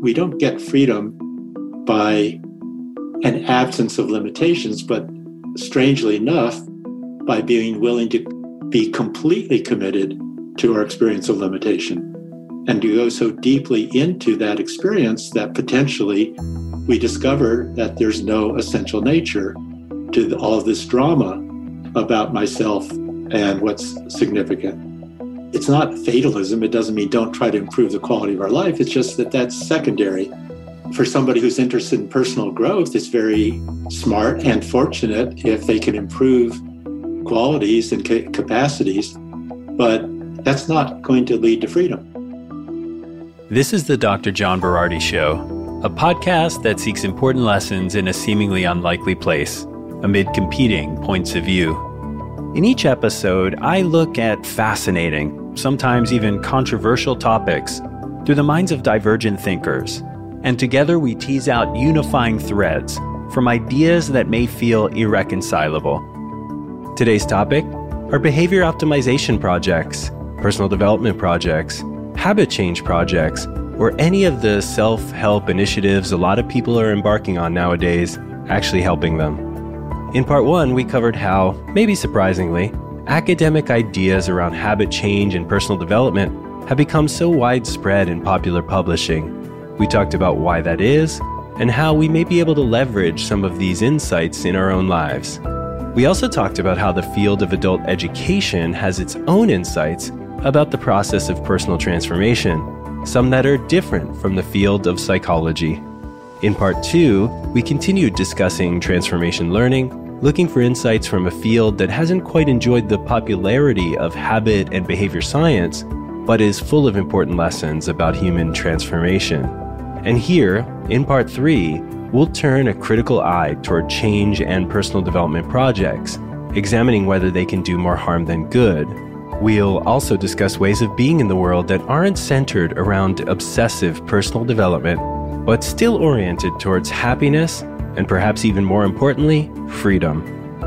we don't get freedom by an absence of limitations, but strangely enough, by being willing to be completely committed to our experience of limitation and to go so deeply into that experience that potentially we discover that there's no essential nature to all this drama about myself and what's significant. It's not fatalism. It doesn't mean don't try to improve the quality of our life. It's just that that's secondary. For somebody who's interested in personal growth, it's very smart and fortunate if they can improve qualities and capacities, but that's not going to lead to freedom. This is the Dr. John Berardi Show, a podcast that seeks important lessons in a seemingly unlikely place amid competing points of view. In each episode, I look at fascinating, sometimes even controversial topics through the minds of divergent thinkers, and together we tease out unifying threads from ideas that may feel irreconcilable. Today's topic are behavior optimization projects, personal development projects, habit change projects, or any of the self help initiatives a lot of people are embarking on nowadays actually helping them. In part one, we covered how, maybe surprisingly, academic ideas around habit change and personal development have become so widespread in popular publishing. We talked about why that is and how we may be able to leverage some of these insights in our own lives. We also talked about how the field of adult education has its own insights about the process of personal transformation, some that are different from the field of psychology. In part two, we continued discussing transformation learning, looking for insights from a field that hasn't quite enjoyed the popularity of habit and behavior science, but is full of important lessons about human transformation. And here, in part three, we'll turn a critical eye toward change and personal development projects, examining whether they can do more harm than good. We'll also discuss ways of being in the world that aren't centered around obsessive personal development, but still oriented towards happiness and perhaps even more importantly, freedom,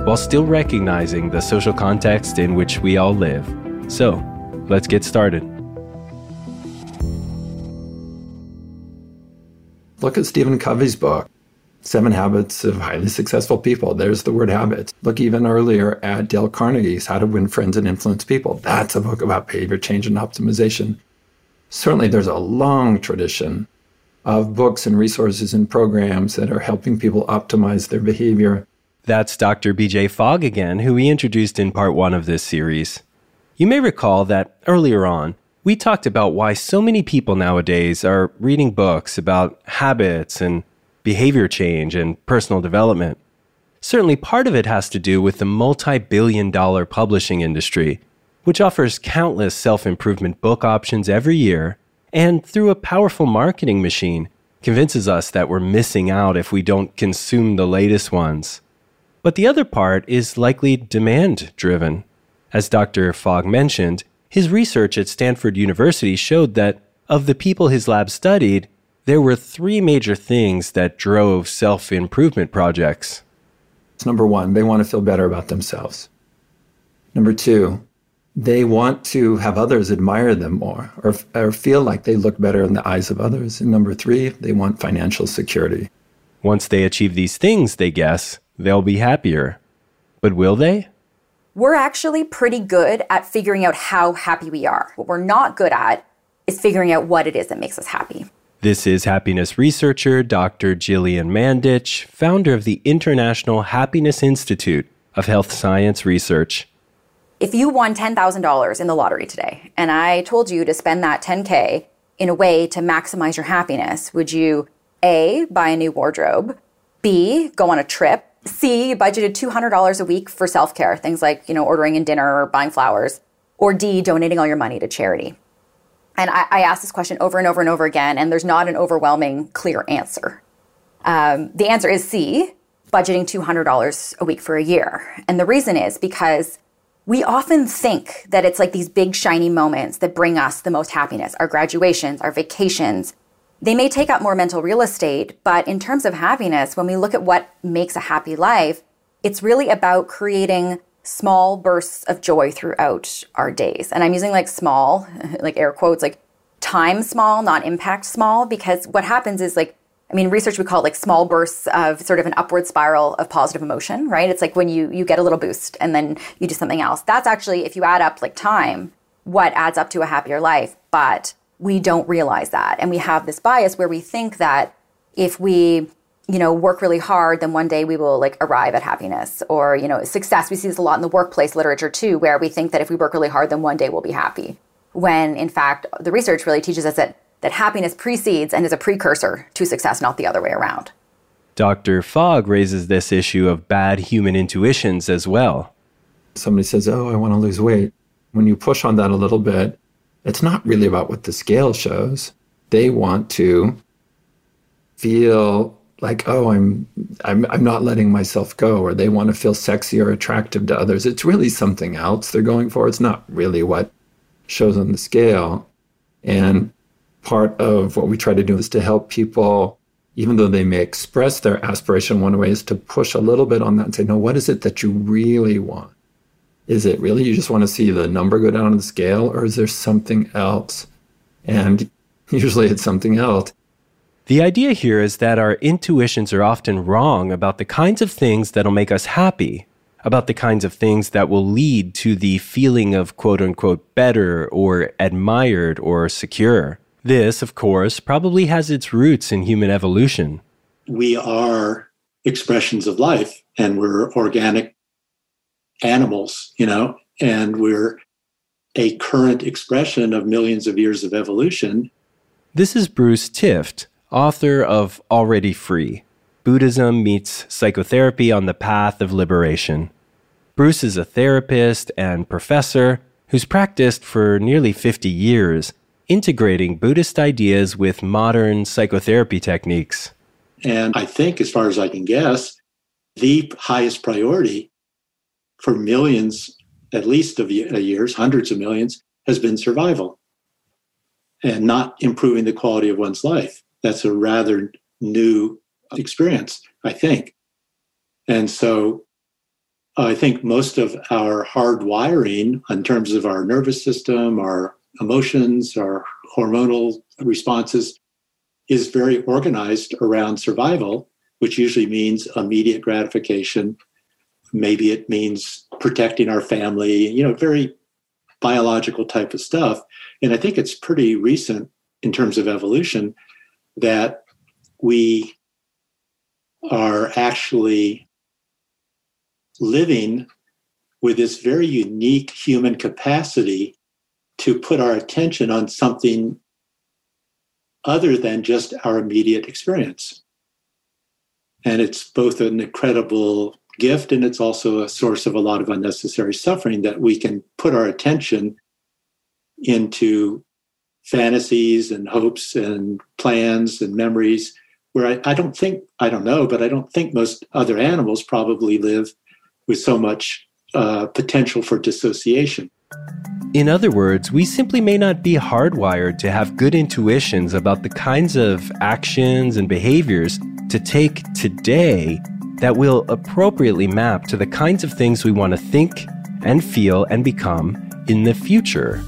while still recognizing the social context in which we all live. So, let's get started. Look at Stephen Covey's book, Seven Habits of Highly Successful People. There's the word habits. Look even earlier at Dale Carnegie's How to Win Friends and Influence People. That's a book about behavior change and optimization. Certainly, there's a long tradition of books and resources and programs that are helping people optimize their behavior. That's Dr. BJ Fogg again, who we introduced in part one of this series. You may recall that earlier on, we talked about why so many people nowadays are reading books about habits and behavior change and personal development. Certainly, part of it has to do with the multi billion dollar publishing industry, which offers countless self improvement book options every year, and through a powerful marketing machine, convinces us that we're missing out if we don't consume the latest ones. But the other part is likely demand driven. As Dr. Fogg mentioned, his research at Stanford University showed that of the people his lab studied, there were three major things that drove self improvement projects. Number one, they want to feel better about themselves. Number two, they want to have others admire them more or, or feel like they look better in the eyes of others. And number three, they want financial security. Once they achieve these things, they guess, they'll be happier. But will they? we're actually pretty good at figuring out how happy we are. What we're not good at is figuring out what it is that makes us happy. This is happiness researcher Dr. Gillian Mandich, founder of the International Happiness Institute of Health Science Research. If you won $10,000 in the lottery today and I told you to spend that 10K in a way to maximize your happiness, would you A, buy a new wardrobe, B, go on a trip, C, budgeted $200 a week for self care, things like, you know, ordering in dinner or buying flowers, or D, donating all your money to charity. And I, I ask this question over and over and over again, and there's not an overwhelming, clear answer. Um, the answer is C, budgeting $200 a week for a year. And the reason is because we often think that it's like these big, shiny moments that bring us the most happiness our graduations, our vacations, they may take up more mental real estate, but in terms of happiness, when we look at what makes a happy life, it's really about creating small bursts of joy throughout our days. And I'm using like small, like air quotes, like time small, not impact small, because what happens is like, I mean, research we call it like small bursts of sort of an upward spiral of positive emotion, right? It's like when you you get a little boost and then you do something else. That's actually, if you add up like time, what adds up to a happier life. But we don't realize that. And we have this bias where we think that if we you know work really hard then one day we will like arrive at happiness or you know success we see this a lot in the workplace literature too where we think that if we work really hard then one day we'll be happy when in fact the research really teaches us that that happiness precedes and is a precursor to success not the other way around. Dr fogg raises this issue of bad human intuitions as well. Somebody says oh i want to lose weight. When you push on that a little bit it's not really about what the scale shows. They want to feel like oh I'm, I'm i'm not letting myself go or they want to feel sexy or attractive to others. It's really something else they're going for. It's not really what shows on the scale. And part of what we try to do is to help people even though they may express their aspiration one way is to push a little bit on that and say no what is it that you really want? Is it really you just want to see the number go down on the scale or is there something else? And usually it's something else. The idea here is that our intuitions are often wrong about the kinds of things that'll make us happy, about the kinds of things that will lead to the feeling of quote unquote better or admired or secure. This, of course, probably has its roots in human evolution. We are expressions of life and we're organic animals, you know, and we're a current expression of millions of years of evolution. This is Bruce Tift, author of Already Free Buddhism Meets Psychotherapy on the Path of Liberation. Bruce is a therapist and professor who's practiced for nearly 50 years, integrating Buddhist ideas with modern psychotherapy techniques. And I think, as far as I can guess, the highest priority for millions, at least of uh, years, hundreds of millions, has been survival and not improving the quality of one's life that's a rather new experience, I think. And so I think most of our hard wiring in terms of our nervous system, our emotions, our hormonal responses is very organized around survival, which usually means immediate gratification. Maybe it means protecting our family, you know, very biological type of stuff. And I think it's pretty recent in terms of evolution that we are actually living with this very unique human capacity to put our attention on something other than just our immediate experience. And it's both an incredible gift and it's also a source of a lot of unnecessary suffering that we can put our attention into fantasies and hopes and plans and memories where I, I, don't think i don't know but i don't think most other animals probably live with so much uh, potential for dissociation in other words we simply may not be hardwired to have good intuitions about the kinds of actions and behaviors to take today that will appropriately map to the kinds of things we want to think and feel and become in the future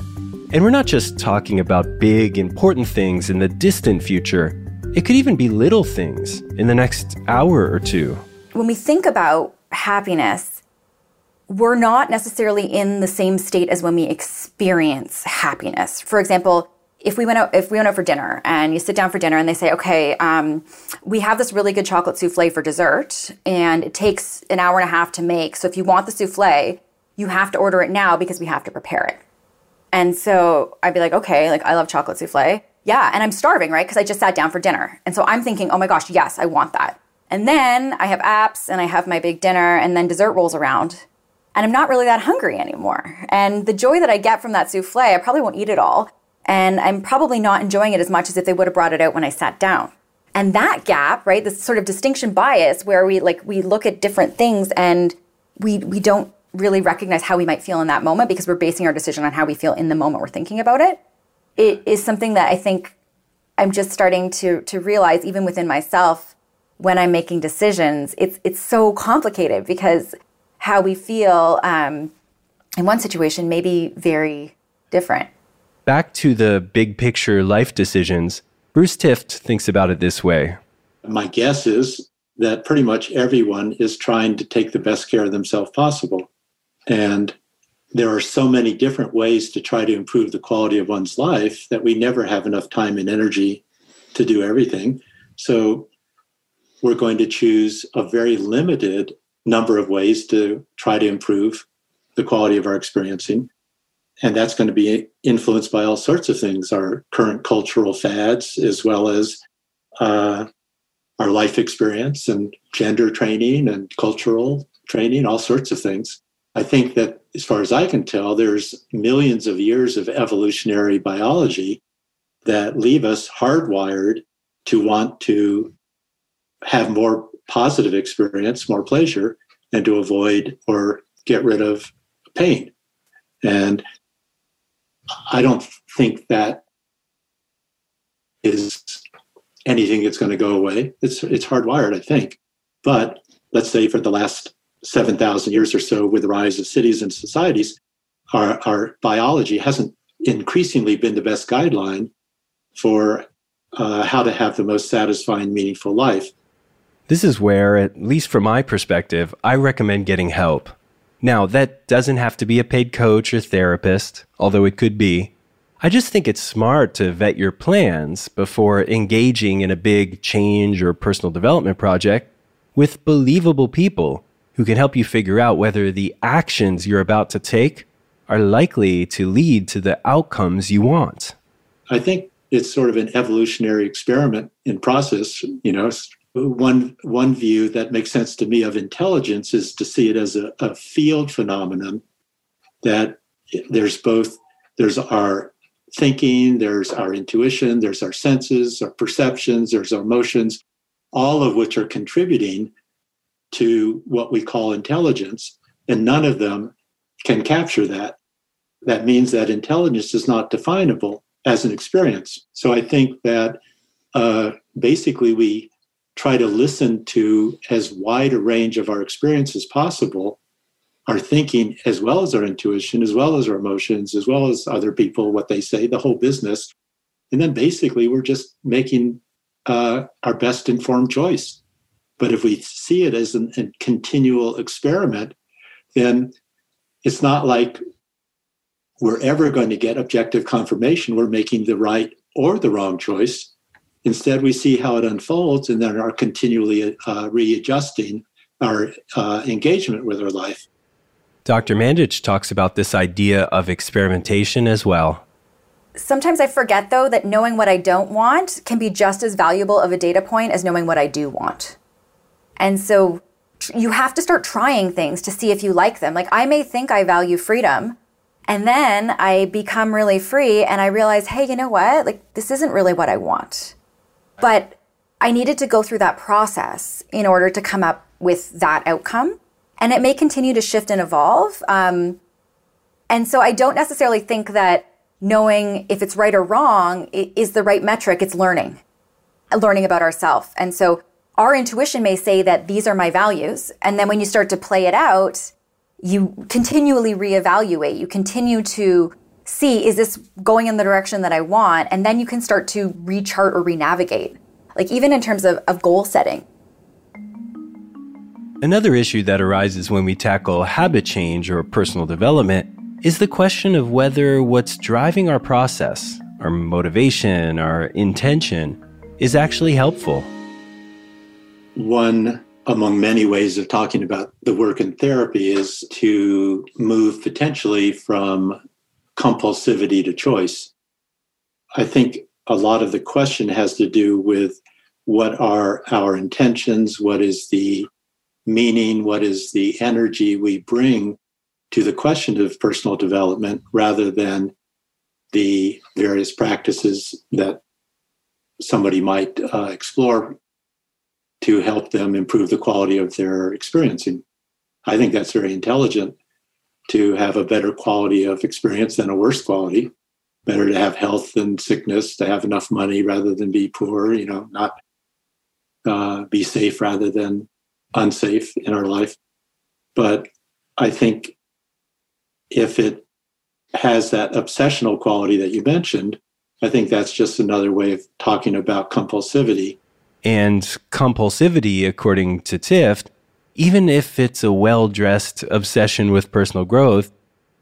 and we're not just talking about big, important things in the distant future. It could even be little things in the next hour or two. When we think about happiness, we're not necessarily in the same state as when we experience happiness. For example, if we went out if we went out for dinner and you sit down for dinner and they say okay um, we have this really good chocolate souffle for dessert and it takes an hour and a half to make so if you want the souffle you have to order it now because we have to prepare it and so I'd be like, okay, like I love chocolate souffle. Yeah. And I'm starving, right? Because I just sat down for dinner. And so I'm thinking, oh my gosh, yes, I want that. And then I have apps and I have my big dinner, and then dessert rolls around. And I'm not really that hungry anymore. And the joy that I get from that souffle, I probably won't eat it all. And I'm probably not enjoying it as much as if they would have brought it out when I sat down. And that gap, right, this sort of distinction bias where we like we look at different things and we we don't really recognize how we might feel in that moment because we're basing our decision on how we feel in the moment we're thinking about it. It is something that I think I'm just starting to to realize even within myself when I'm making decisions. It's it's so complicated because how we feel um, in one situation may be very different. Back to the big picture life decisions, Bruce Tift thinks about it this way. My guess is that pretty much everyone is trying to take the best care of themselves possible. And there are so many different ways to try to improve the quality of one's life that we never have enough time and energy to do everything. So we're going to choose a very limited number of ways to try to improve the quality of our experiencing. And that's going to be influenced by all sorts of things our current cultural fads, as well as uh, our life experience and gender training and cultural training, all sorts of things. I think that, as far as I can tell, there's millions of years of evolutionary biology that leave us hardwired to want to have more positive experience, more pleasure, and to avoid or get rid of pain. And I don't think that is anything that's going to go away. It's it's hardwired, I think. But let's say for the last seven thousand years or so, with the rise of cities and societies, our our biology hasn't increasingly been the best guideline for uh, how to have the most satisfying, meaningful life. This is where, at least from my perspective, I recommend getting help. Now, that doesn't have to be a paid coach or therapist, although it could be. I just think it's smart to vet your plans before engaging in a big change or personal development project with believable people who can help you figure out whether the actions you're about to take are likely to lead to the outcomes you want. I think it's sort of an evolutionary experiment in process, you know, one one view that makes sense to me of intelligence is to see it as a, a field phenomenon that there's both there's our thinking there's our intuition there's our senses our perceptions there's our emotions all of which are contributing to what we call intelligence and none of them can capture that. That means that intelligence is not definable as an experience. So i think that uh, basically we try to listen to as wide a range of our experience as possible our thinking as well as our intuition as well as our emotions as well as other people what they say the whole business. And then basically we're just making uh, our best informed choice. But if we see it as an, a continual experiment then it's not like we're ever going to get objective confirmation we're making the right or the wrong choice Instead, we see how it unfolds and then are continually uh, readjusting our uh, engagement with our life. Dr. Mandich talks about this idea of experimentation as well. Sometimes I forget, though, that knowing what I don't want can be just as valuable of a data point as knowing what I do want. And so you have to start trying things to see if you like them. Like, I may think I value freedom, and then I become really free and I realize, hey, you know what? Like, this isn't really what I want. But I needed to go through that process in order to come up with that outcome. And it may continue to shift and evolve. Um, and so I don't necessarily think that knowing if it's right or wrong is the right metric. It's learning, learning about ourselves. And so our intuition may say that these are my values. And then when you start to play it out, you continually reevaluate. You continue to see is this going in the direction that I want? And then you can start to rechart or renavigate, like even in terms of, of goal setting. Another issue that arises when we tackle habit change or personal development is the question of whether what's driving our process, our motivation, our intention, is actually helpful. One among many ways of talking about the work in therapy is to move potentially from compulsivity to choice. I think a lot of the question has to do with what are our intentions, what is the meaning, what is the energy we bring to the question of personal development rather than the various practices that somebody might uh, explore to help them improve the quality of their experiencing. I think that's very intelligent to have a better quality of experience than a worse quality. Better to have health than sickness, to have enough money rather than be poor, you know, not uh, be safe rather than unsafe in our life. But I think if it has that obsessional quality that you mentioned, I think that's just another way of talking about compulsivity. And compulsivity, according to Tift, even if it's a well dressed obsession with personal growth,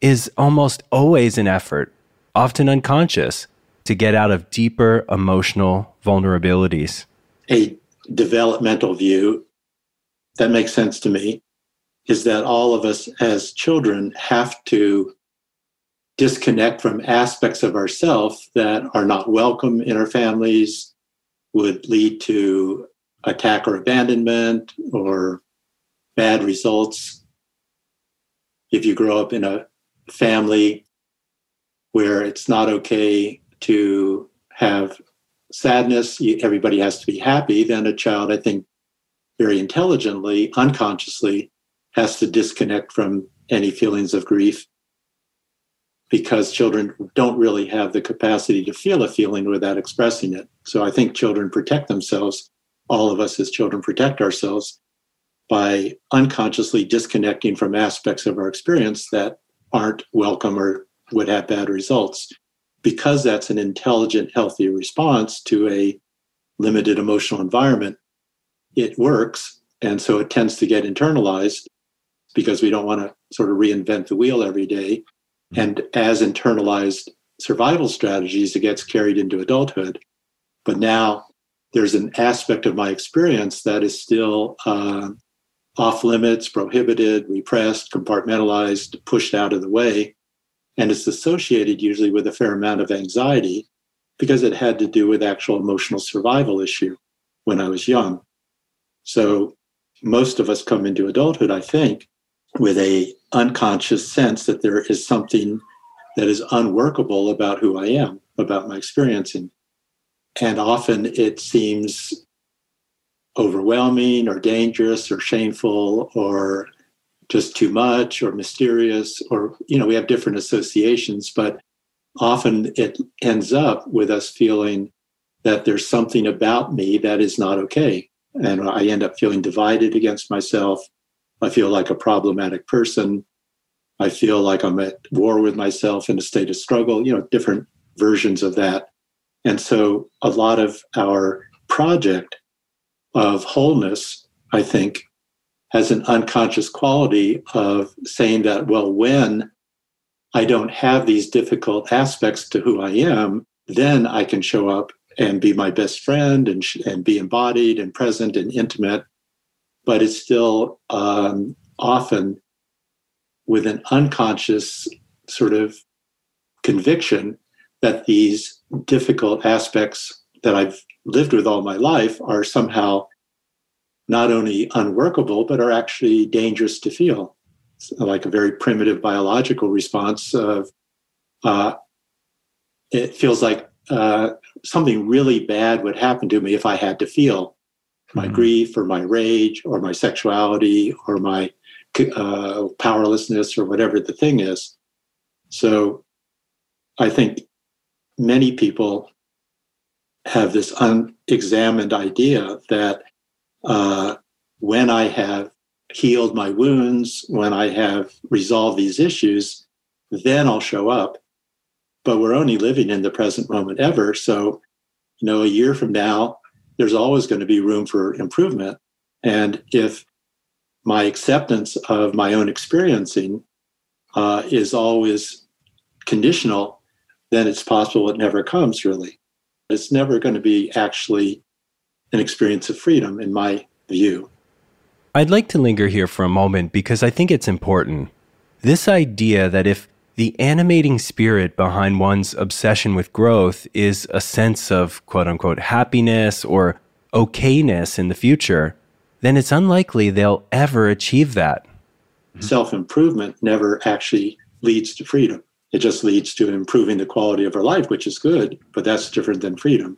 is almost always an effort, often unconscious, to get out of deeper emotional vulnerabilities. A developmental view that makes sense to me is that all of us as children have to disconnect from aspects of ourselves that are not welcome in our families, would lead to attack or abandonment or bad results. If you grow up in a family where it's not okay to have sadness, everybody has to be happy, then a child, I think, very intelligently, unconsciously, has to disconnect from any feelings of grief because children don't really have the capacity to feel a feeling without expressing it. So I think children protect themselves. All of us as children protect ourselves by unconsciously disconnecting from aspects of our experience that aren't welcome or would have bad results. Because that's an intelligent, healthy response to a limited emotional environment, it works. And so it tends to get internalized because we don't want to sort of reinvent the wheel every day. And as internalized survival strategies, it gets carried into adulthood. But now there's an aspect of my experience that is still uh, off limits, prohibited, repressed, compartmentalized, pushed out of the way. And it's associated usually with a fair amount of anxiety because it had to do with actual emotional survival issue when I was young. So most of us come into adulthood, I think, with a unconscious sense that there is something that is unworkable about who I am, about my experiencing. And often it seems overwhelming or dangerous or shameful or just too much or mysterious or you know we have different associations but often it ends up with us feeling that there's something about me that is not okay and i end up feeling divided against myself I feel like a problematic person. I feel like I'm at war with myself in a state of struggle, you know, different versions of that. And so a lot of our project of wholeness, I think, has an unconscious quality of saying that, well, when I don't have these difficult aspects to who I am, then I can show up and be my best friend and, and be embodied and present and intimate. But it's still um, often with an unconscious sort of conviction that these difficult aspects that I've lived with all my life are somehow not only unworkable, but are actually dangerous to feel. It's like a very primitive biological response of uh, it feels like uh, something really bad would happen to me if I had to feel my mm-hmm. grief or my rage or my sexuality or my uh, powerlessness or whatever the thing is. So I think many people have this unexamined idea that uh, when I have healed my wounds, when I have resolved these issues, then I'll show up. But we're only living in the present moment ever. So, you know, a year from now, there's always going to be room for improvement. And if my acceptance of my own experiencing uh, is always conditional, then it's possible it never comes really. It's never going to be actually an experience of freedom, in my view. I'd like to linger here for a moment because I think it's important. This idea that if the animating spirit behind one's obsession with growth is a sense of quote unquote happiness or okayness in the future, then it's unlikely they'll ever achieve that. Self improvement never actually leads to freedom. It just leads to improving the quality of our life, which is good, but that's different than freedom.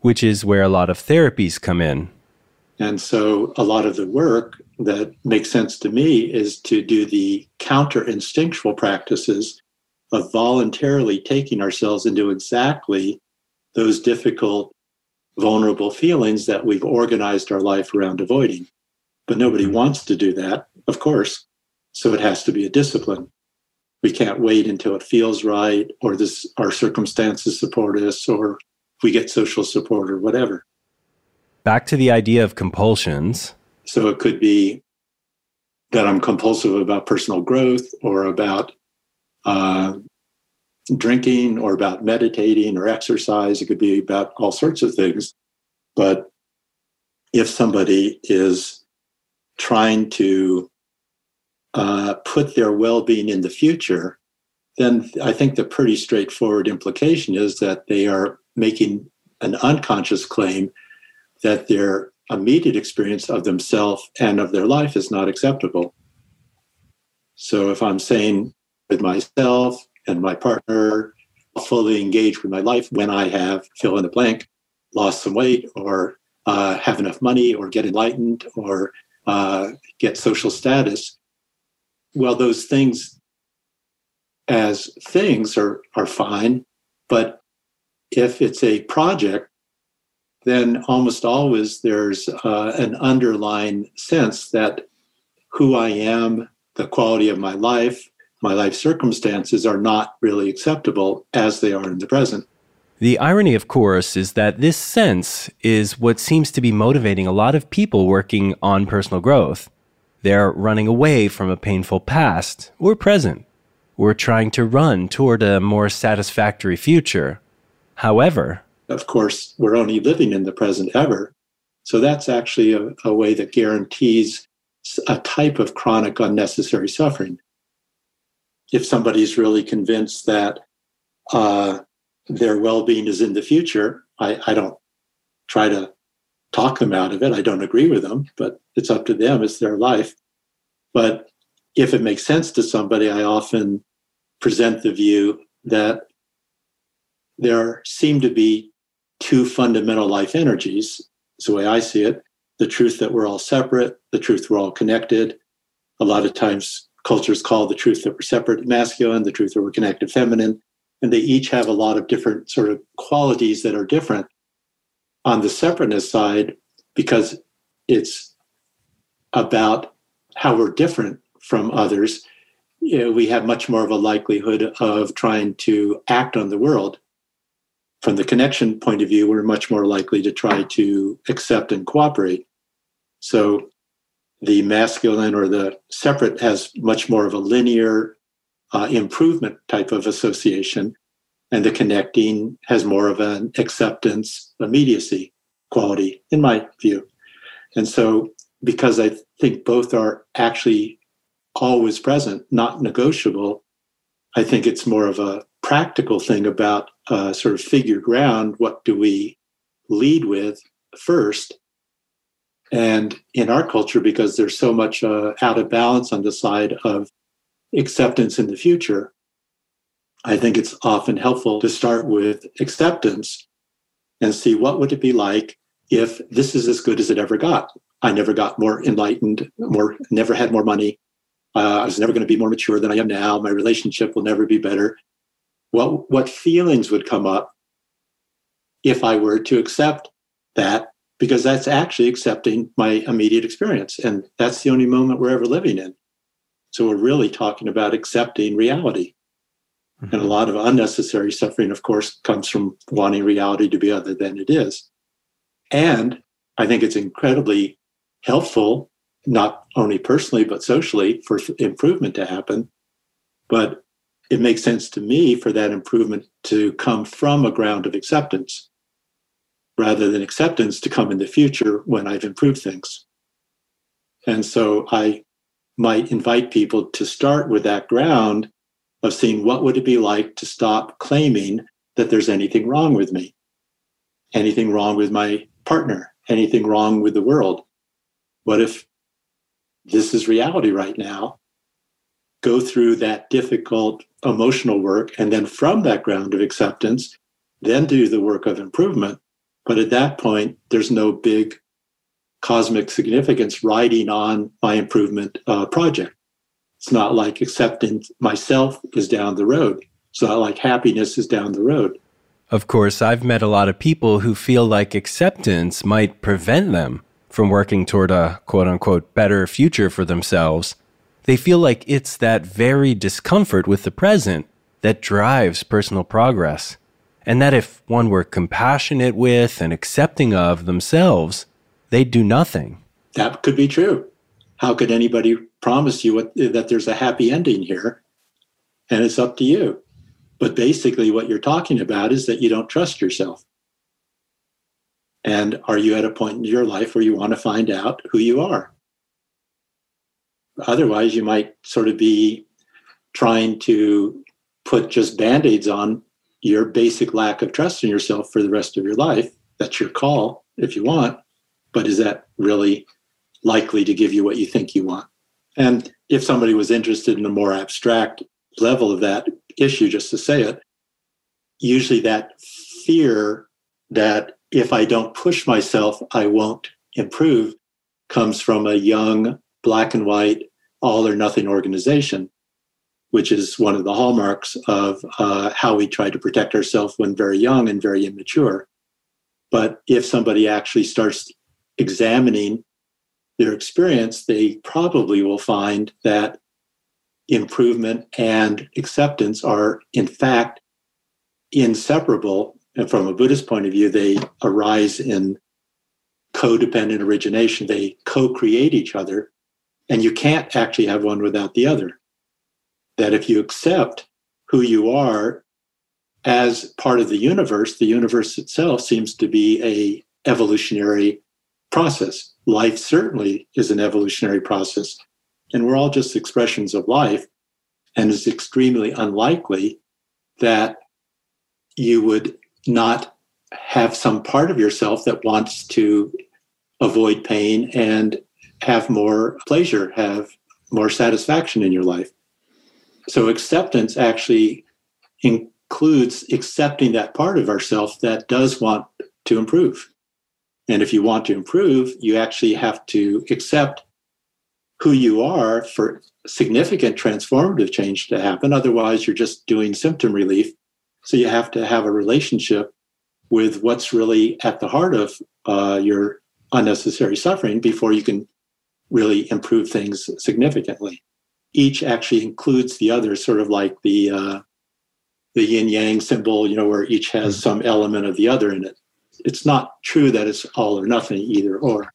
Which is where a lot of therapies come in. And so a lot of the work that makes sense to me is to do the counter instinctual practices of voluntarily taking ourselves into exactly those difficult, vulnerable feelings that we've organized our life around avoiding. But nobody mm-hmm. wants to do that, of course. So it has to be a discipline. We can't wait until it feels right or this our circumstances support us or we get social support or whatever. Back to the idea of compulsions. So it could be that I'm compulsive about personal growth or about uh, drinking or about meditating or exercise. It could be about all sorts of things. But if somebody is trying to uh, put their well being in the future, then I think the pretty straightforward implication is that they are making an unconscious claim that their immediate experience of themselves and of their life is not acceptable. So if I'm saying with myself and my partner, fully engaged with my life when I have fill in the blank, lost some weight or uh, have enough money or get enlightened or uh, get social status. Well, those things as things are, are fine, but if it's a project, then almost always there's uh, an underlying sense that who I am, the quality of my life, my life circumstances are not really acceptable as they are in the present. The irony, of course, is that this sense is what seems to be motivating a lot of people working on personal growth. They're running away from a painful past or present. We're trying to run toward a more satisfactory future. However, of course, we're only living in the present ever. So that's actually a, a way that guarantees a type of chronic unnecessary suffering. If somebody's really convinced that uh, their well being is in the future, I, I don't try to talk them out of it. I don't agree with them, but it's up to them. It's their life. But if it makes sense to somebody, I often present the view that there seem to be two fundamental life energies, is the way I see it the truth that we're all separate, the truth we're all connected. A lot of times, cultures call the truth that we're separate masculine, the truth that we're connected feminine. And they each have a lot of different sort of qualities that are different. On the separateness side, because it's about how we're different from others, you know, we have much more of a likelihood of trying to act on the world. From the connection point of view, we're much more likely to try to accept and cooperate. So the masculine or the separate has much more of a linear uh, improvement type of association, and the connecting has more of an acceptance, immediacy quality, in my view. And so, because I think both are actually always present, not negotiable, I think it's more of a practical thing about uh, sort of figure ground what do we lead with first and in our culture because there's so much uh, out of balance on the side of acceptance in the future i think it's often helpful to start with acceptance and see what would it be like if this is as good as it ever got. I never got more enlightened more never had more money. Uh, i was never going to be more mature than i am now. My relationship will never be better. What what feelings would come up if I were to accept that? Because that's actually accepting my immediate experience and that's the only moment we're ever living in. So we're really talking about accepting reality. And a lot of unnecessary suffering of course comes from wanting reality to be other than it is and i think it's incredibly helpful not only personally but socially for improvement to happen but it makes sense to me for that improvement to come from a ground of acceptance rather than acceptance to come in the future when I've improved things. And so I might invite people to start with that ground of seeing what would it be like to stop claiming that there's anything wrong with me, anything wrong with my partner, anything wrong with the world. What if this is reality right now? Go through that difficult emotional work. And then from that ground of acceptance, then do the work of improvement. But at that point, there's no big cosmic significance riding on my improvement uh, project. It's not like acceptance myself is down the road. It's not like happiness is down the road. Of course, I've met a lot of people who feel like acceptance might prevent them from working toward a quote unquote better future for themselves They feel like it's that very discomfort with the present that drives personal progress. And that if one were compassionate with and accepting of themselves, they'd do nothing. That could be true. How could anybody promise you what, that there's a happy ending here? And it's up to you. But basically, what you're talking about is that you don't trust yourself. And are you at a point in your life where you want to find out who you are? Otherwise, you might sort of be trying to put just band aids on your basic lack of trust in yourself for the rest of your life. That's your call if you want. But is that really likely to give you what you think you want? And if somebody was interested in a more abstract level of that issue, just to say it, usually that fear that if I don't push myself, I won't improve comes from a young black and white all or nothing organization, which is one of the hallmarks of uh, how we try to protect ourselves when very young and very immature. But if somebody actually starts examining their experience, they probably will find that improvement and acceptance are, in fact, inseparable and from a Buddhist point of view, they arise in codependent origination. They co create each other. And you can't actually have one without the other. That if you accept who you are as part of the universe, the universe itself seems to be a evolutionary process. Life certainly is an evolutionary process. And we're all just expressions of life. And it's extremely unlikely that you would not have some part of yourself that wants to avoid pain and have more pleasure, have more satisfaction in your life. So acceptance actually includes accepting that part of ourself that does want to improve. And if you want to improve, you actually have to accept who you are for significant transformative change to happen. Otherwise, you're just doing symptom relief so you have to have a relationship with what's really at the heart of uh, your unnecessary suffering before you can really improve things significantly. Each actually includes the other, sort of like the uh, the yin yang symbol, you know, where each has mm-hmm. some element of the other in it. It's not true that it's all or nothing, either or.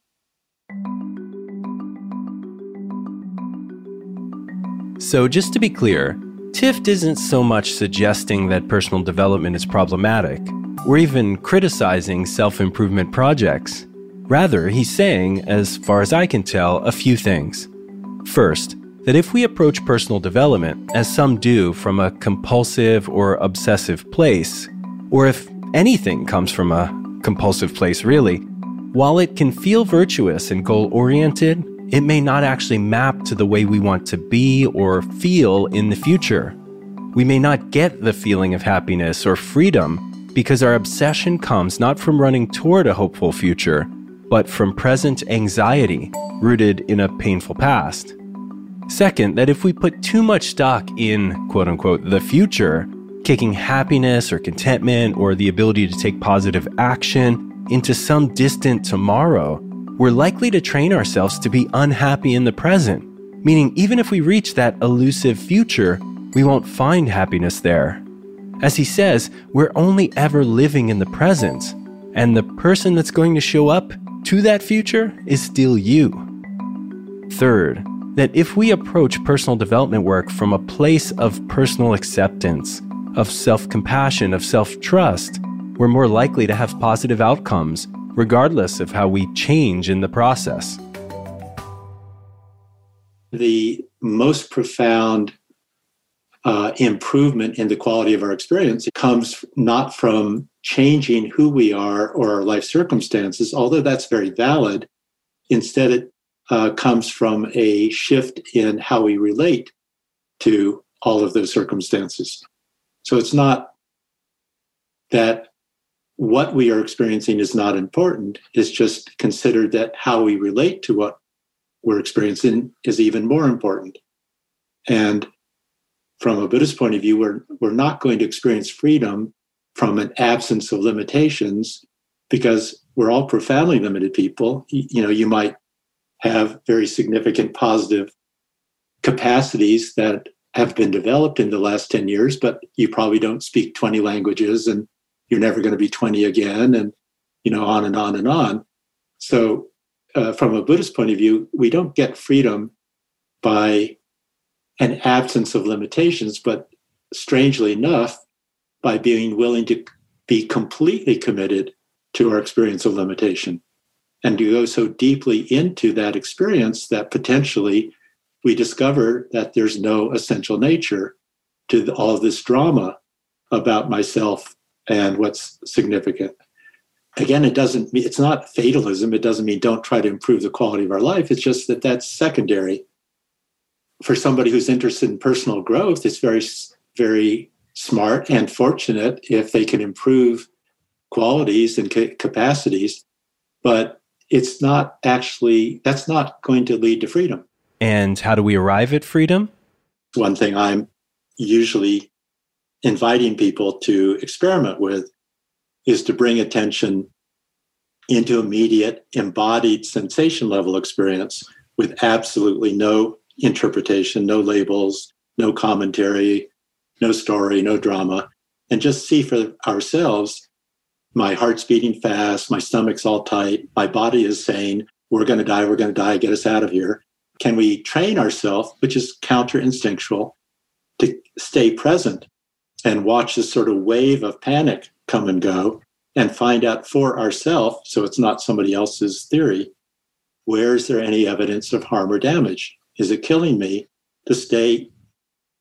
So, just to be clear, Tift isn't so much suggesting that personal development is problematic, or even criticizing self improvement projects. Rather, he's saying, as far as I can tell, a few things. First, that if we approach personal development, as some do, from a compulsive or obsessive place, or if anything comes from a compulsive place really, while it can feel virtuous and goal oriented, it may not actually map to the way we want to be or feel in the future. We may not get the feeling of happiness or freedom because our obsession comes not from running toward a hopeful future, but from present anxiety rooted in a painful past. Second, that if we put too much stock in quote unquote the future, kicking happiness or contentment or the ability to take positive action into some distant tomorrow, we're likely to train ourselves to be unhappy in the present, meaning even if we reach that elusive future, we won't find happiness there. As he says, we're only ever living in the present, and the person that's going to show up to that future is still you. Third, that if we approach personal development work from a place of personal acceptance, of self compassion, of self trust, we're more likely to have positive outcomes regardless of how we change in the process. The most profound uh, improvement in the quality of our experience comes not from changing who we are or our life circumstances, although that's very valid. Instead, it uh, comes from a shift in how we relate to all of those circumstances. So it's not that what we are experiencing is not important. It's just considered that how we relate to what we're experiencing is even more important. And from a Buddhist point of view, we're, we're not going to experience freedom from an absence of limitations because we're all profoundly limited people. You know, you might have very significant positive capacities that have been developed in the last 10 years, but you probably don't speak 20 languages and you're never going to be 20 again, and you know, on and on and on. So, uh, from a Buddhist point of view, we don't get freedom by an absence of limitations, but strangely enough, by being willing to be completely committed to our experience of limitation and to go so deeply into that experience that potentially we discover that there's no essential nature to the, all this drama about myself and what's significant. Again, it doesn't it's not fatalism. It doesn't mean don't try to improve the quality of our life. It's just that that's secondary. For somebody who's interested in personal growth, it's very, very smart and fortunate if they can improve qualities and capacities. But it's not actually, that's not going to lead to freedom. And how do we arrive at freedom? One thing I'm usually inviting people to experiment with is to bring attention into immediate embodied sensation level experience with absolutely no interpretation, no labels, no commentary, no story, no drama, and just see for ourselves my heart's beating fast, my stomach's all tight, my body is saying, We're going to die, we're going to die, get us out of here. Can we train ourselves, which is counter instinctual, to stay present and watch this sort of wave of panic come and go and find out for ourselves, so it's not somebody else's theory, where is there any evidence of harm or damage? Is it killing me to stay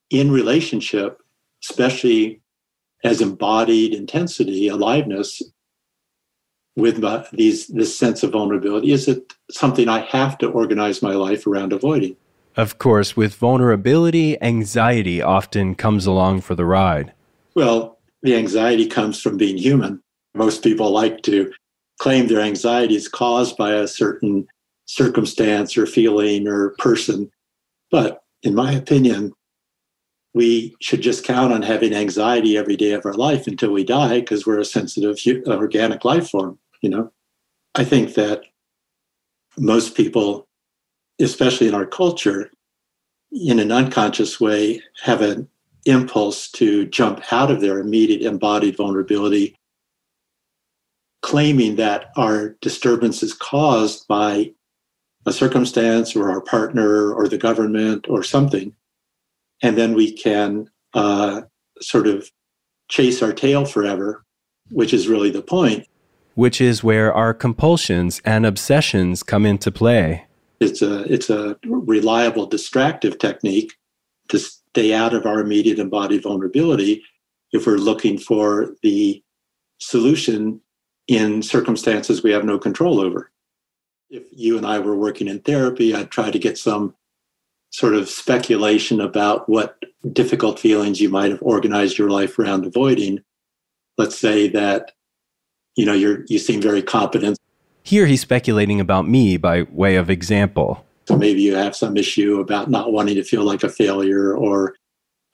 in relationship, especially as embodied intensity, aliveness, with my, these this sense of vulnerability? Is it something I have to organize my life around avoiding? Of course, with vulnerability, anxiety often comes along for the ride. Well, the anxiety comes from being human. Most people like to claim their anxiety is caused by a certain circumstance or feeling or person. But in my opinion, we should just count on having anxiety every day of our life until we die because we're a sensitive organic life form, you know. I think that most people especially in our culture, in an unconscious way, have an impulse to jump out of their immediate embodied vulnerability, claiming that our disturbance is caused by a circumstance or our partner or the government or something. And then we can uh, sort of chase our tail forever, which is really the point. Which is where our compulsions and obsessions come into play. It's a it's a reliable distractive technique to stay out of our immediate embodied vulnerability if we're looking for the solution in circumstances we have no control over. If you and I were working in therapy, I'd try to get some sort of speculation about what difficult feelings you might have organized your life around avoiding. Let's say that you know you're you seem very competent here he's speculating about me by way of example. So maybe you have some issue about not wanting to feel like a failure or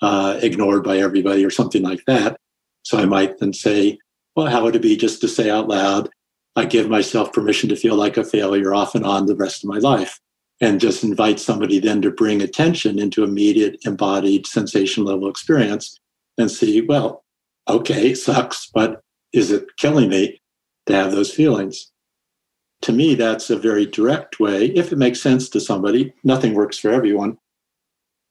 uh, ignored by everybody or something like that. So I might then say, well, how would it be just to say out loud, I give myself permission to feel like a failure off and on the rest of my life? And just invite somebody then to bring attention into immediate embodied sensation level experience and see, well, okay, sucks, but is it killing me to have those feelings? to me, that's a very direct way. If it makes sense to somebody, nothing works for everyone.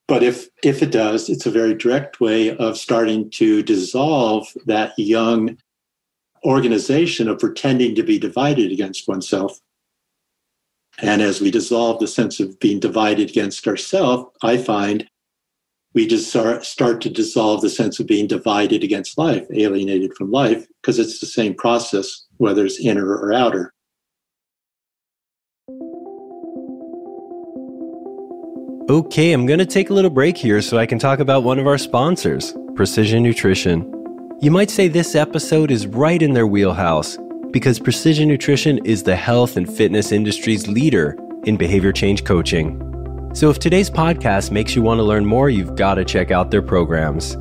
But if, if it does, it's a very direct way of starting to dissolve that young organization of pretending to be divided against oneself. And as we dissolve the sense of being divided against ourselves, I find we just start to dissolve the sense of being divided against life, alienated from life, because it's the same process, whether it's inner or outer. Okay, I'm going to take a little break here so I can talk about one of our sponsors, Precision Nutrition. You might say this episode is right in their wheelhouse because Precision Nutrition is the health and fitness industry's leader in behavior change coaching. So if today's podcast makes you want to learn more, you've got to check out their programs.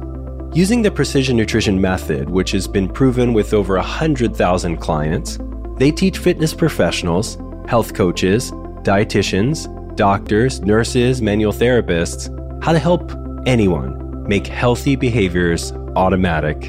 Using the Precision Nutrition method, which has been proven with over 100,000 clients, they teach fitness professionals, health coaches, dietitians, doctors, nurses, manual therapists, how to help anyone make healthy behaviors automatic.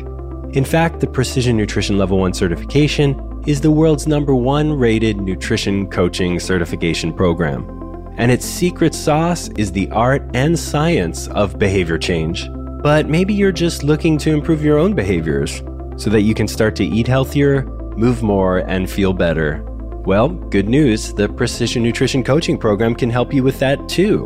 In fact, the Precision Nutrition Level 1 certification is the world's number one rated nutrition coaching certification program. And its secret sauce is the art and science of behavior change. But maybe you're just looking to improve your own behaviors so that you can start to eat healthier, move more, and feel better. Well, good news the Precision Nutrition Coaching Program can help you with that too.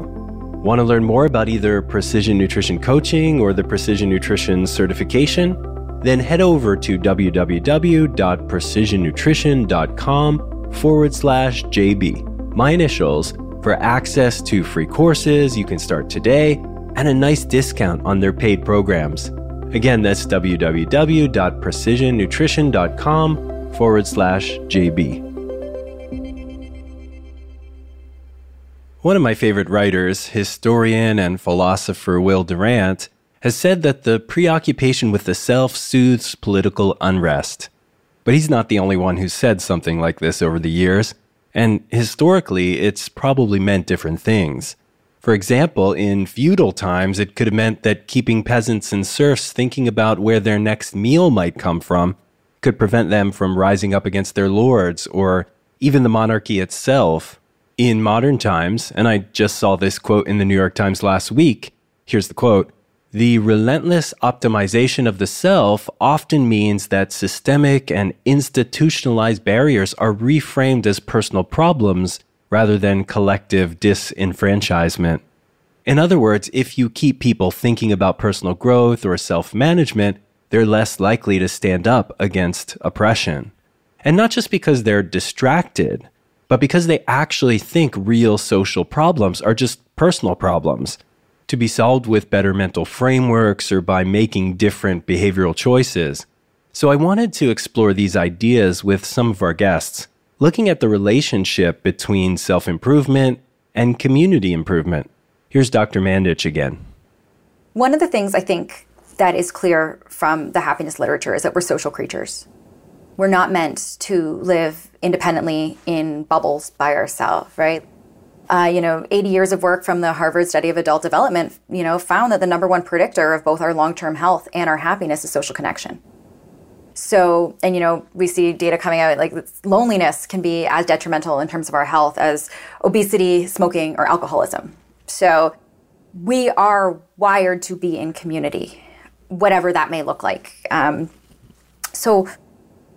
Want to learn more about either Precision Nutrition Coaching or the Precision Nutrition Certification? Then head over to www.precisionnutrition.com forward slash JB, my initials, for access to free courses you can start today and a nice discount on their paid programs. Again, that's www.precisionnutrition.com forward slash JB. One of my favorite writers, historian and philosopher Will Durant, has said that the preoccupation with the self soothes political unrest. But he's not the only one who's said something like this over the years, and historically, it's probably meant different things. For example, in feudal times, it could have meant that keeping peasants and serfs thinking about where their next meal might come from could prevent them from rising up against their lords or even the monarchy itself in modern times, and I just saw this quote in the New York Times last week. Here's the quote The relentless optimization of the self often means that systemic and institutionalized barriers are reframed as personal problems rather than collective disenfranchisement. In other words, if you keep people thinking about personal growth or self management, they're less likely to stand up against oppression. And not just because they're distracted but because they actually think real social problems are just personal problems to be solved with better mental frameworks or by making different behavioral choices. So I wanted to explore these ideas with some of our guests, looking at the relationship between self improvement and community improvement. Here's Dr. Mandich again. One of the things I think that is clear from the happiness literature is that we're social creatures. We're not meant to live independently in bubbles by ourselves, right? Uh, you know, 80 years of work from the Harvard Study of Adult Development, you know, found that the number one predictor of both our long-term health and our happiness is social connection. So, and you know, we see data coming out like loneliness can be as detrimental in terms of our health as obesity, smoking, or alcoholism. So, we are wired to be in community, whatever that may look like. Um, so,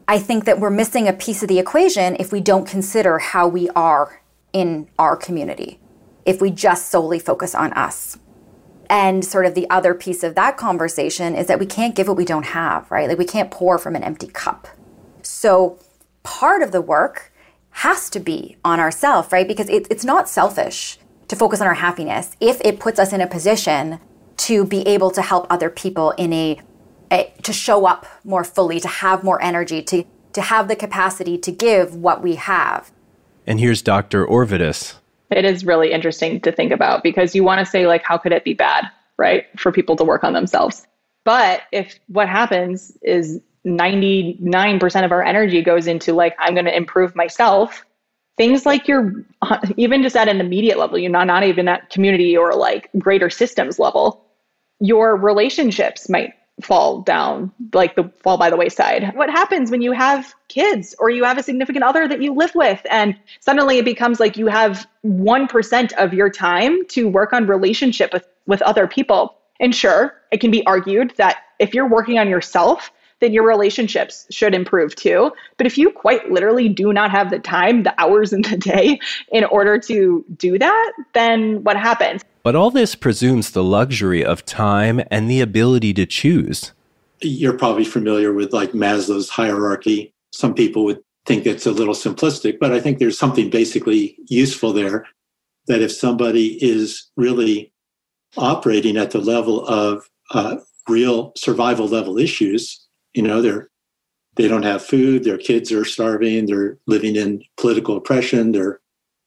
I think that we're missing a piece of the equation if we don't consider how we are in our community, if we just solely focus on us. And sort of the other piece of that conversation is that we can't give what we don't have, right? Like we can't pour from an empty cup. So part of the work has to be on ourselves, right? Because it, it's not selfish to focus on our happiness if it puts us in a position to be able to help other people in a to show up more fully, to have more energy, to, to have the capacity to give what we have. And here's Dr. Orvidas. It is really interesting to think about because you want to say, like, how could it be bad, right, for people to work on themselves? But if what happens is 99% of our energy goes into, like, I'm going to improve myself, things like your, even just at an immediate level, you're not, not even at community or like greater systems level, your relationships might fall down, like the fall by the wayside. What happens when you have kids or you have a significant other that you live with and suddenly it becomes like you have 1% of your time to work on relationship with with other people. And sure, it can be argued that if you're working on yourself, then your relationships should improve too. But if you quite literally do not have the time, the hours in the day in order to do that, then what happens? But all this presumes the luxury of time and the ability to choose. You're probably familiar with like Maslow's hierarchy. Some people would think it's a little simplistic, but I think there's something basically useful there that if somebody is really operating at the level of uh, real survival level issues, you know, they're they don't have food, their kids are starving, they're living in political oppression, they're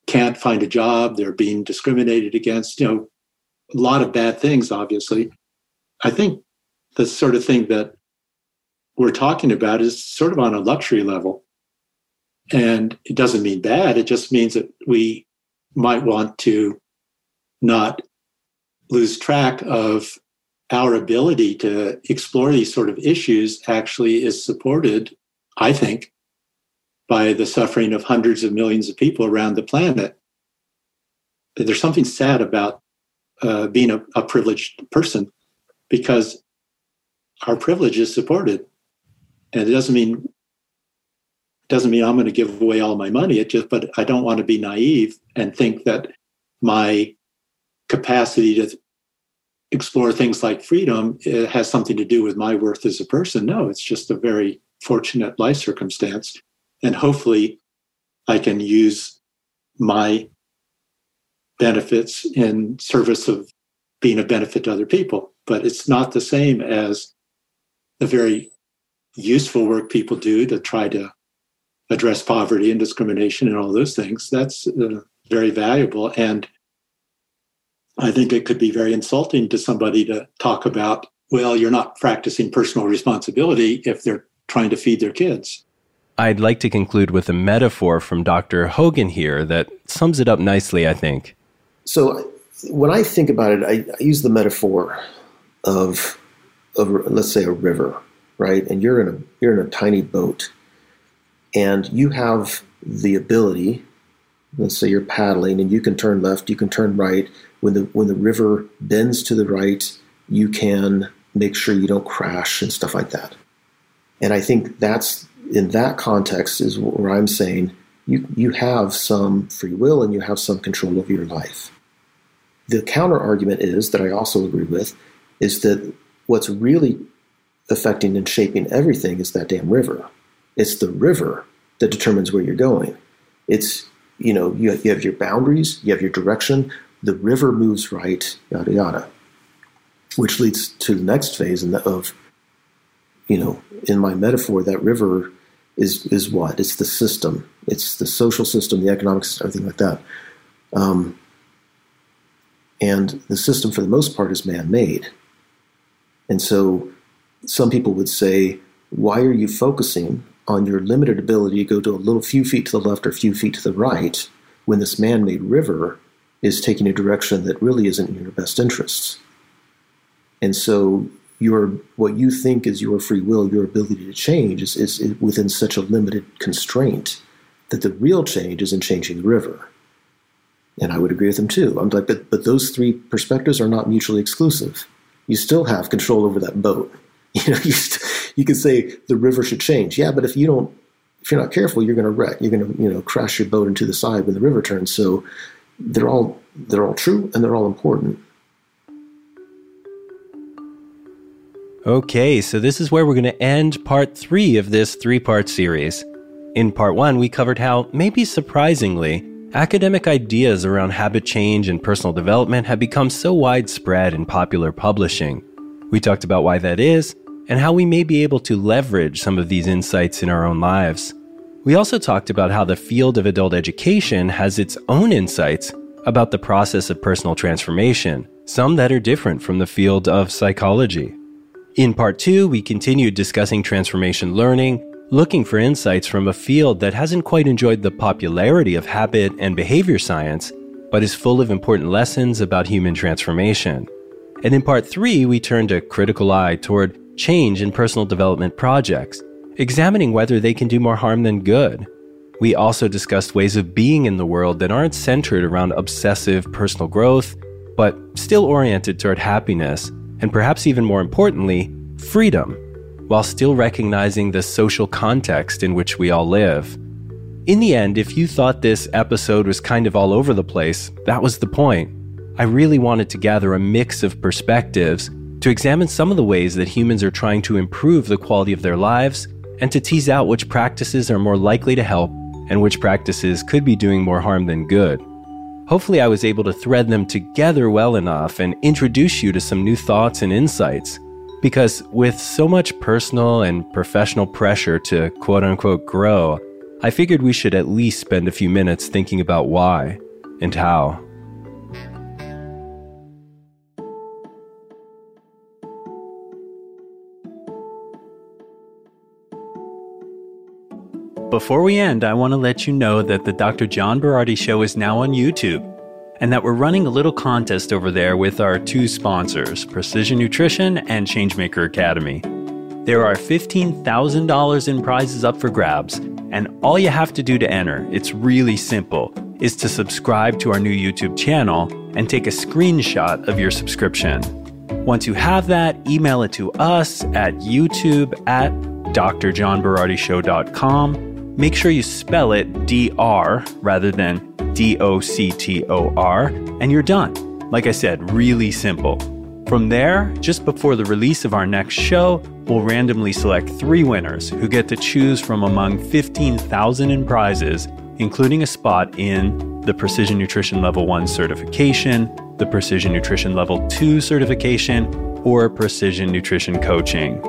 can't find a job, they're being discriminated against, you know, a lot of bad things, obviously. I think the sort of thing that we're talking about is sort of on a luxury level. And it doesn't mean bad, it just means that we might want to not lose track of our ability to explore these sort of issues actually is supported, I think, by the suffering of hundreds of millions of people around the planet. There's something sad about uh, being a, a privileged person because our privilege is supported. And it doesn't mean doesn't mean I'm going to give away all my money. It just, but I don't want to be naive and think that my capacity to explore things like freedom it has something to do with my worth as a person. No, it's just a very fortunate life circumstance. And hopefully I can use my benefits in service of being a benefit to other people. But it's not the same as the very useful work people do to try to address poverty and discrimination and all those things. That's uh, very valuable. And I think it could be very insulting to somebody to talk about, well, you're not practicing personal responsibility if they're trying to feed their kids. I'd like to conclude with a metaphor from Dr. Hoggan here that sums it up nicely, I think. So, when I think about it, I, I use the metaphor of, of, let's say, a river, right? And you're in a you're in a tiny boat, and you have the ability. Let's say you're paddling, and you can turn left, you can turn right. When the when the river bends to the right, you can make sure you don't crash and stuff like that. And I think that's in that context is where I'm saying you, you have some free will and you have some control over your life. The counter argument is that I also agree with is that what's really affecting and shaping everything is that damn river. It's the river that determines where you're going. It's, you know, you have, you have your boundaries, you have your direction, the river moves right, yada, yada. Which leads to the next phase of, you know, in my metaphor, that river is is what? It's the system. It's the social system, the economic system, everything like that. Um, and the system, for the most part, is man-made. And so, some people would say, "Why are you focusing on your limited ability to go to a little few feet to the left or a few feet to the right when this man-made river is taking a direction that really isn't in your best interests?" And so your what you think is your free will, your ability to change, is, is, within such a limited constraint that the real change is in changing the river. And I would agree with them too. I'm like, but but those three perspectives are not mutually exclusive. You still have control over that boat. You know, you, st- you can say the river should change. Yeah, but if you don't, if you're not careful, you're going to wreck. You're going to you know crash your boat into the side when the river turns. So they're all they're all true and they're all important. Okay, so this is where we're going to end part three of this three part series. In part one, we covered how, maybe surprisingly, academic ideas around habit change and personal development have become so widespread in popular publishing. We talked about why that is and how we may be able to leverage some of these insights in our own lives. We also talked about how the field of adult education has its own insights about the process of personal transformation, some that are different from the field of psychology. In part two, we continued discussing transformation learning, looking for insights from a field that hasn't quite enjoyed the popularity of habit and behavior science, but is full of important lessons about human transformation. And in part three, we turned a critical eye toward change in personal development projects, examining whether they can do more harm than good. We also discussed ways of being in the world that aren't centered around obsessive personal growth, but still oriented toward happiness and perhaps even more importantly, freedom, while still recognizing the social context in which we all live. In the end, if you thought this episode was kind of all over the place, that was the point. I really wanted to gather a mix of perspectives to examine some of the ways that humans are trying to improve the quality of their lives and to tease out which practices are more likely to help and which practices could be doing more harm than good. Hopefully, I was able to thread them together well enough and introduce you to some new thoughts and insights. Because with so much personal and professional pressure to quote unquote grow, I figured we should at least spend a few minutes thinking about why and how. Before we end, I want to let you know that the Dr. John Berardi Show is now on YouTube and that we're running a little contest over there with our two sponsors, Precision Nutrition and Changemaker Academy. There are $15,000 in prizes up for grabs, and all you have to do to enter, it's really simple, is to subscribe to our new YouTube channel and take a screenshot of your subscription. Once you have that, email it to us at youtube at drjohnberardishow.com Make sure you spell it DR rather than D O C T O R, and you're done. Like I said, really simple. From there, just before the release of our next show, we'll randomly select three winners who get to choose from among 15,000 in prizes, including a spot in the Precision Nutrition Level 1 certification, the Precision Nutrition Level 2 certification, or Precision Nutrition Coaching.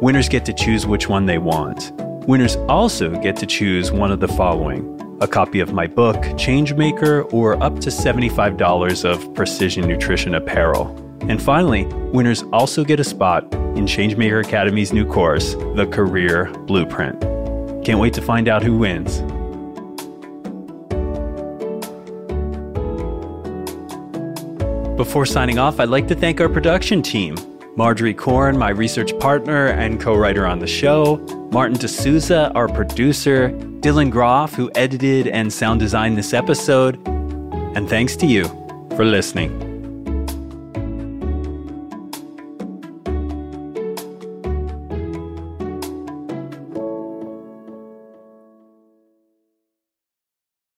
Winners get to choose which one they want. Winners also get to choose one of the following a copy of my book, Changemaker, or up to $75 of Precision Nutrition apparel. And finally, winners also get a spot in Changemaker Academy's new course, The Career Blueprint. Can't wait to find out who wins. Before signing off, I'd like to thank our production team. Marjorie Korn, my research partner and co writer on the show, Martin D'Souza, our producer, Dylan Groff, who edited and sound designed this episode, and thanks to you for listening.